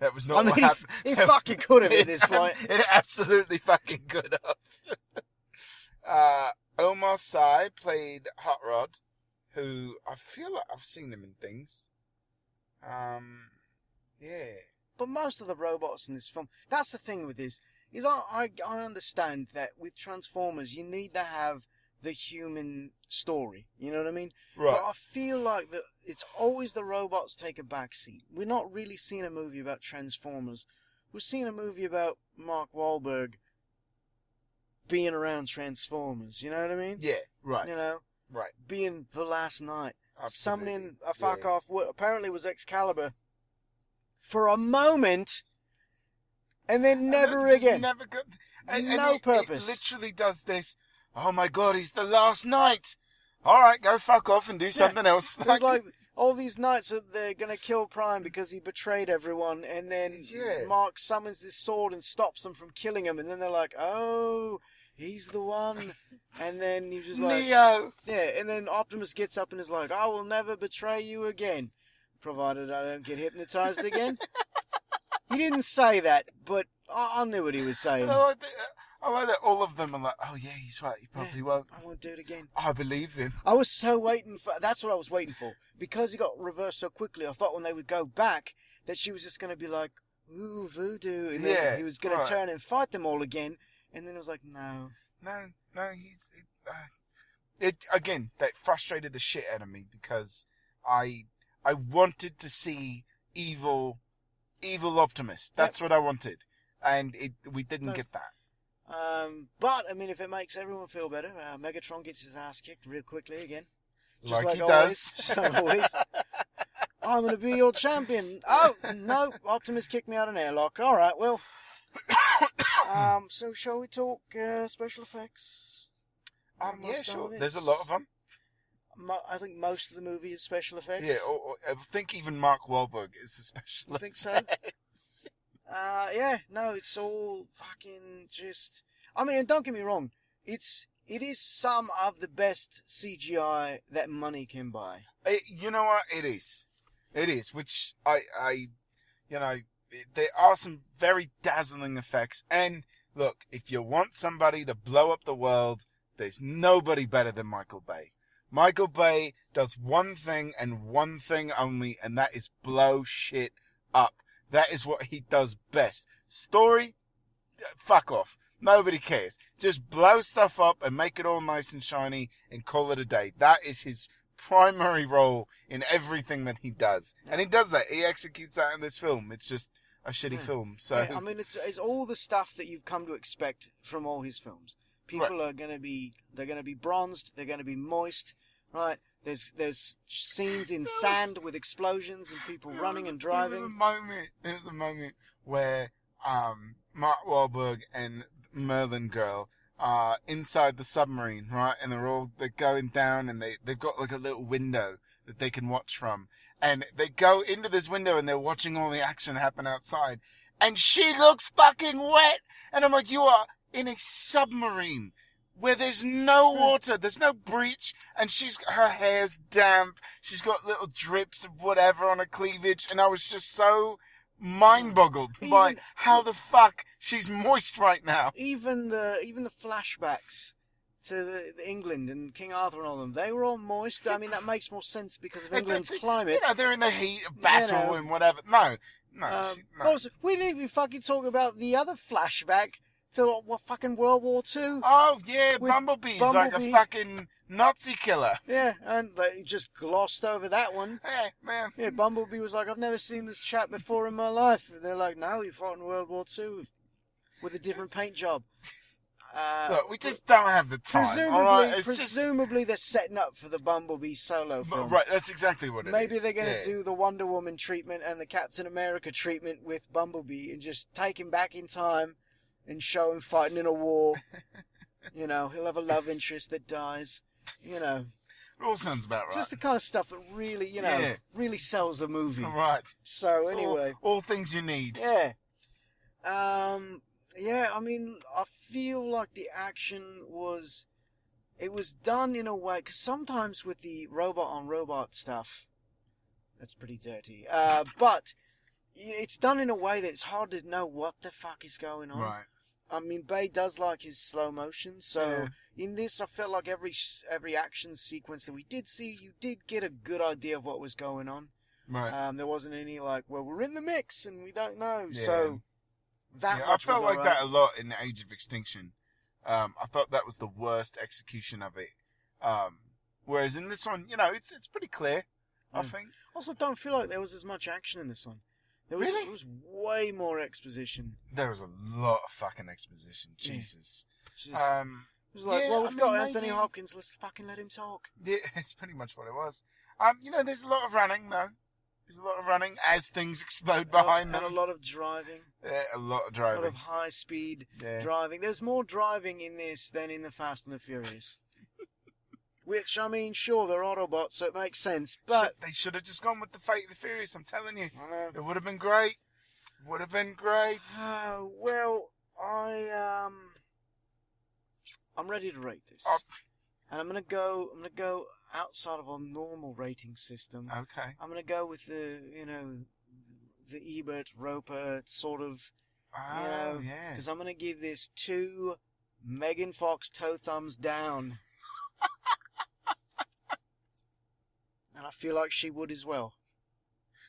Speaker 1: That was not
Speaker 2: I mean,
Speaker 1: what
Speaker 2: he,
Speaker 1: happened.
Speaker 2: he fucking could have at this point.
Speaker 1: It absolutely fucking could have. uh, Omar Sy played Hot Rod, who I feel like I've seen him in things. Um, yeah.
Speaker 2: But most of the robots in this film, that's the thing with this, is I, I, I understand that with Transformers, you need to have the human story. You know what I mean?
Speaker 1: Right.
Speaker 2: But I feel like that it's always the robots take a backseat. We're not really seeing a movie about Transformers. We're seeing a movie about Mark Wahlberg being around Transformers. You know what I mean?
Speaker 1: yeah, right,
Speaker 2: You know,
Speaker 1: right.
Speaker 2: being the last knight,
Speaker 1: Absolutely.
Speaker 2: summoning a fuck
Speaker 1: Yeah.
Speaker 2: off what apparently was Excalibur for a moment, and then never
Speaker 1: just
Speaker 2: again.
Speaker 1: Never go- and, and
Speaker 2: No
Speaker 1: it-
Speaker 2: purpose.
Speaker 1: It literally does this. Oh my god, he's the last knight. All right, go fuck off and do something else.
Speaker 2: It was like all these knights are they're gonna kill Prime because he betrayed everyone, and then
Speaker 1: Yeah.
Speaker 2: Mark summons this sword and stops them from killing him, and then they're like, "Oh, he's the one," and then he's just like,
Speaker 1: Neo.
Speaker 2: "Yeah," and then Optimus gets up and is like, "I will never betray you again, provided I don't get hypnotized again." he didn't say that, but I, I knew what he was saying.
Speaker 1: I like, that, I like that all of them are like, oh yeah, he's right, he probably won't.
Speaker 2: I won't do it again.
Speaker 1: I believe him.
Speaker 2: I was so waiting for. That's what I was waiting for because he got reversed so quickly. I thought when they would go back that she was just going to be like, ooh, voodoo. And
Speaker 1: Yeah,
Speaker 2: then he was going
Speaker 1: right.
Speaker 2: to turn and fight them all again. And then it was like, no.
Speaker 1: No, no, he's it, uh, it again. That frustrated the shit out of me because I I wanted to see evil, evil optimist. That's what I wanted, and it we didn't
Speaker 2: No.
Speaker 1: get that.
Speaker 2: Um, but, I mean, if it makes everyone feel better, uh, Megatron gets his ass kicked real quickly again. Just
Speaker 1: like,
Speaker 2: like
Speaker 1: he
Speaker 2: always.
Speaker 1: does.
Speaker 2: So always. I'm going to be your champion. Oh, no, Optimus kicked me out of an airlock. All right, well. um, so shall we talk uh, special effects?
Speaker 1: um, yeah, sure. There's a lot of them.
Speaker 2: Mo- I think most of the movie is special effects.
Speaker 1: Yeah, or, or, I think even Mark Wahlberg is a special.
Speaker 2: I think so. Uh, yeah, no, it's all fucking just. I mean, and don't get me wrong, it's it is some of the best CGI that money can buy.
Speaker 1: It, you know what? It is. It is. Which I, I, you know, there are some very dazzling effects. And look, if you want somebody to blow up the world, there's nobody better than Michael Bay. Michael Bay does one thing and one thing only, and that is blow shit up. That is what he does best. Story, fuck off. Nobody cares. Just blow stuff up and make it all nice and shiny and call it a day. That is his primary role in everything that he does. And he does that. He executes that in this film. It's just a shitty
Speaker 2: Yeah.
Speaker 1: film. So
Speaker 2: Yeah, I mean, it's it's all the stuff that you've come to expect from all his films. People are gonna be they're gonna be bronzed, they're gonna be moist, right? There's there's scenes in sand with explosions and people running and
Speaker 1: There was a
Speaker 2: driving.
Speaker 1: moment. There was a moment where um, Mark Wahlberg and Merlin girl are inside the submarine, right? And they're all they're going down, and they they've got like a little window that they can watch from, and they go into this window and they're watching all the action happen outside, and she looks fucking wet, and I'm like, you are in a submarine. Where there's no water, there's no breach, and she's her hair's damp. She's got little drips of whatever on her cleavage, and I was just so mind boggled by how the fuck she's moist right now.
Speaker 2: Even the even the flashbacks to the, the England and King Arthur and all them, they were all moist. I mean, that makes more sense because of England's climate.
Speaker 1: You know, they're in the heat of battle
Speaker 2: know.
Speaker 1: and whatever. No, no,
Speaker 2: Um,
Speaker 1: she, no.
Speaker 2: Also, we didn't even fucking talk about the other flashback to what fucking World War Two.
Speaker 1: Oh yeah,
Speaker 2: with
Speaker 1: Bumblebee's like a fucking Nazi killer.
Speaker 2: Yeah, and they just glossed over that one.
Speaker 1: Hey man,
Speaker 2: Yeah, Bumblebee was like, I've never seen this chap before in my life. And they're like, no, he fought in World War Two with a different paint job. Uh,
Speaker 1: look, we just don't have the time.
Speaker 2: presumably,
Speaker 1: right, it's just
Speaker 2: presumably they're setting up for the Bumblebee solo film.
Speaker 1: right. That's exactly what it is.
Speaker 2: Maybe they're going to
Speaker 1: Yeah.
Speaker 2: do the Wonder Woman treatment and the Captain America treatment with Bumblebee and just take him back in time and show him fighting in a war. you know, he'll have a love interest that dies. You know,
Speaker 1: It all sounds about right.
Speaker 2: just the kind of stuff that really, you know,
Speaker 1: Yeah.
Speaker 2: really sells a movie.
Speaker 1: Right.
Speaker 2: So
Speaker 1: It's
Speaker 2: anyway,
Speaker 1: all, things you need.
Speaker 2: yeah. Um, yeah, I mean, I feel like the action was, it was done in a way, because sometimes with the robot on robot stuff, that's pretty dirty. Uh, but it's done in a way that it's hard to know what the fuck is going on.
Speaker 1: Right.
Speaker 2: I mean, Bay does like his slow motion, so in this, I felt like every every action sequence that we did see, you did get a good idea of what was going on.
Speaker 1: Right.
Speaker 2: Um, there wasn't any like, well, we're in the mix and we don't know.
Speaker 1: Yeah.
Speaker 2: So that
Speaker 1: yeah, I felt like
Speaker 2: alright.
Speaker 1: that a lot in the Age of Extinction. Um, I thought that was the worst execution of it. Um, whereas in this one, you know, it's it's pretty clear. I
Speaker 2: Mm.
Speaker 1: think.
Speaker 2: Also, don't feel like there was as much action in this one. There was
Speaker 1: Really?
Speaker 2: there was way more exposition.
Speaker 1: There was a lot of fucking exposition.
Speaker 2: Yeah.
Speaker 1: Jesus.
Speaker 2: Just,
Speaker 1: Um,
Speaker 2: it was like,
Speaker 1: yeah,
Speaker 2: well, we've got
Speaker 1: mean,
Speaker 2: Anthony
Speaker 1: maybe-
Speaker 2: Hopkins. Let's fucking let him talk.
Speaker 1: yeah, it's pretty much what it was. Um, you know, there's a lot of running though. There's a lot of running as things explode behind them.
Speaker 2: and a lot of driving,
Speaker 1: Yeah, a lot of driving.
Speaker 2: a lot of high speed
Speaker 1: yeah.
Speaker 2: driving. There's more driving in this than in the Fast and the Furious. Which I mean, sure, they're Autobots, so it makes sense. But
Speaker 1: they should have just gone with the Fate of the Furious. I'm telling you, it would have been great. Would have been great.
Speaker 2: Uh, well, I um, I'm ready to rate this,
Speaker 1: Oh.
Speaker 2: and I'm gonna go. I'm gonna go outside of our normal rating system.
Speaker 1: Okay.
Speaker 2: I'm gonna go with the you know the Ebert Roeper sort of
Speaker 1: Oh,
Speaker 2: you know
Speaker 1: yeah.
Speaker 2: because I'm gonna give this two Megan Fox toe thumbs down, and I feel like she would as well.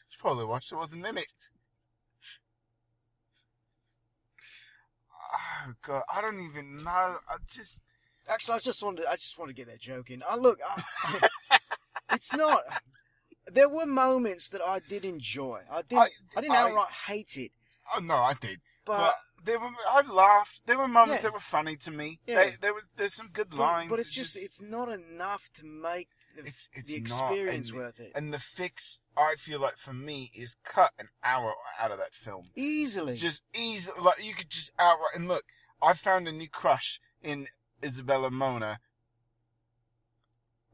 Speaker 1: She probably watched it, wasn't in it. Oh god, I don't even know. I just
Speaker 2: Actually, I just wanted, I just want to get that joke in. I look, I, it's not. There were moments that I did enjoy. I didn't. I,
Speaker 1: I-
Speaker 2: didn't
Speaker 1: I-
Speaker 2: outright hate it,
Speaker 1: oh no, I did.
Speaker 2: but
Speaker 1: But there were I laughed. There were moments
Speaker 2: Yeah.
Speaker 1: that were funny to me.
Speaker 2: Yeah.
Speaker 1: They, there was there's some good
Speaker 2: but,
Speaker 1: lines.
Speaker 2: but it's just, it's not enough to make
Speaker 1: It's- it's
Speaker 2: the
Speaker 1: not,
Speaker 2: experience
Speaker 1: and-
Speaker 2: worth it.
Speaker 1: and the fix I feel like for me is cut an hour out of that film.
Speaker 2: Easily.
Speaker 1: Just easily, like you could just outright and look. I found a new crush in Isabela Moner.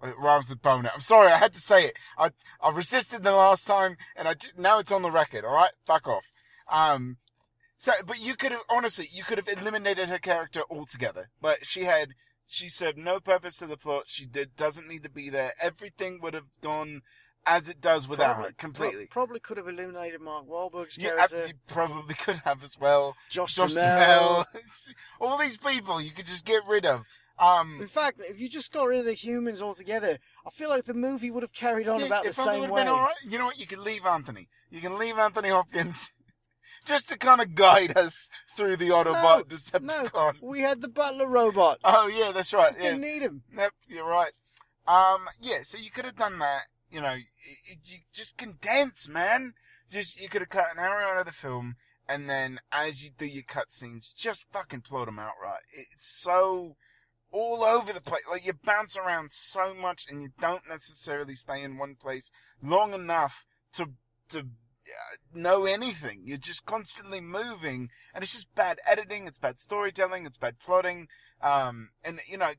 Speaker 1: It rhymes with boner. I'm sorry, I had to say it. I I resisted the last time, and I now it's on the record. All right, fuck off. Um, so but you could have honestly, you could have eliminated her character altogether. But she had, she served no purpose to the plot. She did doesn't need to be there. Everything would have gone as it does without
Speaker 2: probably,
Speaker 1: her completely.
Speaker 2: pro- probably could have eliminated Mark Wahlberg's
Speaker 1: You,
Speaker 2: character.
Speaker 1: you probably could have as well.
Speaker 2: Josh,
Speaker 1: Josh
Speaker 2: Duhamel.
Speaker 1: Duhamel. All these people you could just get rid of. Um,
Speaker 2: In fact, if you just got rid of the humans altogether, I feel like the movie would have carried on
Speaker 1: yeah,
Speaker 2: about the same way.
Speaker 1: been all right. You know what? You can leave Anthony. You can leave Anthony Hopkins just to kind of guide us through the Autobot Decepticon.
Speaker 2: No, we had the butler robot.
Speaker 1: Oh yeah, that's right. Yeah.
Speaker 2: Didn't need him.
Speaker 1: Yep, you're right. Um, yeah, so you could have done that. You know, it, you just condense, man. Just you could have cut an hour out of the film, and then as you do your cutscenes, just fucking plot them out right. It's so all over the place. Like you bounce around so much, and you don't necessarily stay in one place long enough to to know anything. You're just constantly moving, and it's just bad editing. It's bad storytelling. It's bad plotting. Um, and you know,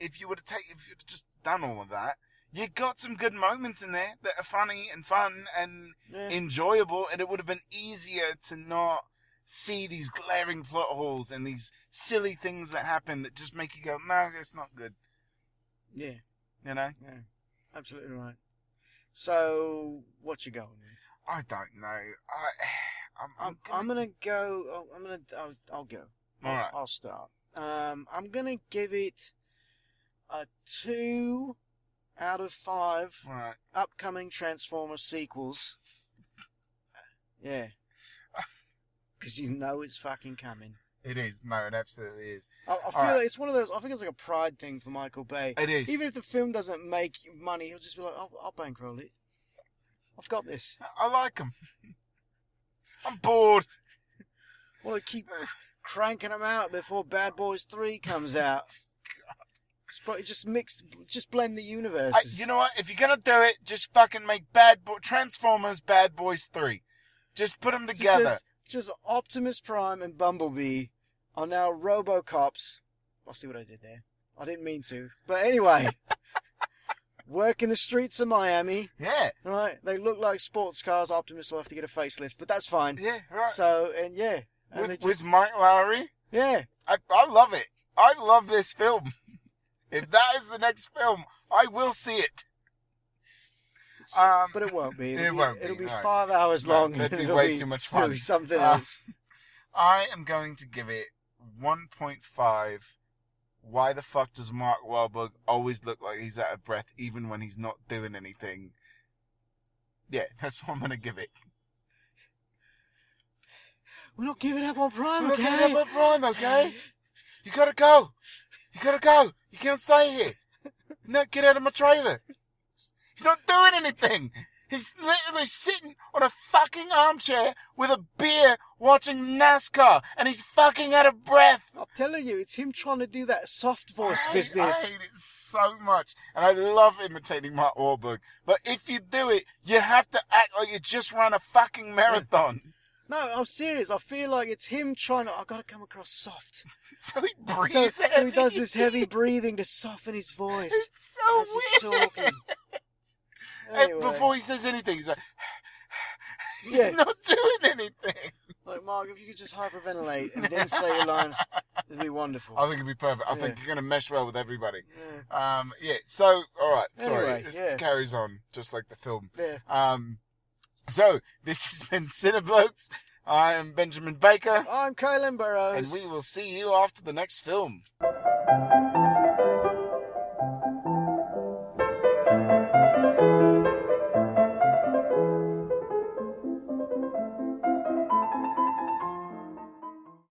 Speaker 1: if you would have taken, if you'd just done all of that, you got some good moments in there that are funny and fun and
Speaker 2: Yeah.
Speaker 1: enjoyable, and it would have been easier to not see these glaring plot holes and these silly things that happen that just make you go, no, that's not good.
Speaker 2: yeah,
Speaker 1: You know?
Speaker 2: yeah, absolutely right. So, what you going with?
Speaker 1: I don't know. I, I'm, I'm,
Speaker 2: I'm, gonna go. Oh, I'm gonna. I'll, I'll go.
Speaker 1: All right.
Speaker 2: I'll start. Um, I'm gonna give it a two out of five
Speaker 1: all right.
Speaker 2: upcoming Transformers sequels. Yeah. Because you know it's fucking coming.
Speaker 1: It is. No, it absolutely is.
Speaker 2: I, I feel
Speaker 1: right.
Speaker 2: like it's one of those. I think it's like a pride thing for Michael Bay.
Speaker 1: It is.
Speaker 2: Even if the film doesn't make money, he'll just be like, "I'll, I'll bankroll it. I've got this.
Speaker 1: I like them. I'm bored.
Speaker 2: want to keep cranking them out before Bad Boys Three comes out. Just mixed, just blend the
Speaker 1: I,
Speaker 2: universes.
Speaker 1: you know what? If you're gonna do it, just fucking make Bad Boy Transformers Bad Boys Three. Just put them together.
Speaker 2: Just, just Optimus Prime and Bumblebee are now RoboCops. I see what I did there. I didn't mean to, but anyway, work in the streets of Miami.
Speaker 1: Yeah.
Speaker 2: Right? They look like sports cars. Optimus will have to get a facelift, but that's fine.
Speaker 1: Yeah. Right.
Speaker 2: So and yeah, and
Speaker 1: with,
Speaker 2: just,
Speaker 1: with Mike Lowrey,
Speaker 2: yeah,
Speaker 1: I I love it. I love this film. if that is the next film, I will see it.
Speaker 2: So-
Speaker 1: Um,
Speaker 2: but it won't be. It'll
Speaker 1: it
Speaker 2: be,
Speaker 1: won't
Speaker 2: It'll be
Speaker 1: no.
Speaker 2: five hours long. and
Speaker 1: be way
Speaker 2: be-
Speaker 1: too much
Speaker 2: It'll
Speaker 1: fun.
Speaker 2: be something
Speaker 1: Uh,
Speaker 2: else.
Speaker 1: I am going to give it 1.5. Why the fuck does Mark Wahlberg always look like he's out of breath even when he's not doing anything? Yeah, that's what I'm gonna give it.
Speaker 2: We're not giving up on Prime,
Speaker 1: Look
Speaker 2: okay?
Speaker 1: up on Prime, okay? You gotta go. You gotta go. You can't stay here. No, get out of my trailer. He's not doing anything. He's literally sitting on a fucking armchair with a beer watching NASCAR and he's fucking out of breath.
Speaker 2: I'm telling you, it's him trying to do that soft voice
Speaker 1: I,
Speaker 2: business.
Speaker 1: I hate it so much. And I love imitating Mark Wahlberg. But if you do it, you have to act like you just ran a fucking marathon.
Speaker 2: No, I'm serious. I feel like it's him trying to. I've gotta come across soft.
Speaker 1: So he breathes
Speaker 2: So, so he does this heavy breathing to soften his voice
Speaker 1: It's so
Speaker 2: as he's
Speaker 1: weird.
Speaker 2: talking.
Speaker 1: And
Speaker 2: Anyway,
Speaker 1: Before he says anything, he's like, he's
Speaker 2: Yeah.
Speaker 1: not doing anything.
Speaker 2: like Mark, if you could just hyperventilate and then say your lines, it'd be wonderful.
Speaker 1: I think it'd be perfect. I
Speaker 2: Yeah.
Speaker 1: think you're going to mesh well with everybody.
Speaker 2: Yeah,
Speaker 1: Um, yeah, so, alright, sorry.
Speaker 2: Anyway,
Speaker 1: this
Speaker 2: yeah.
Speaker 1: carries on, just like the film.
Speaker 2: yeah.
Speaker 1: Um, so, this has been Cineblokes. I am Benjamin Baker,
Speaker 2: I'm Caelan Burrows.
Speaker 1: and we will see you after the next film.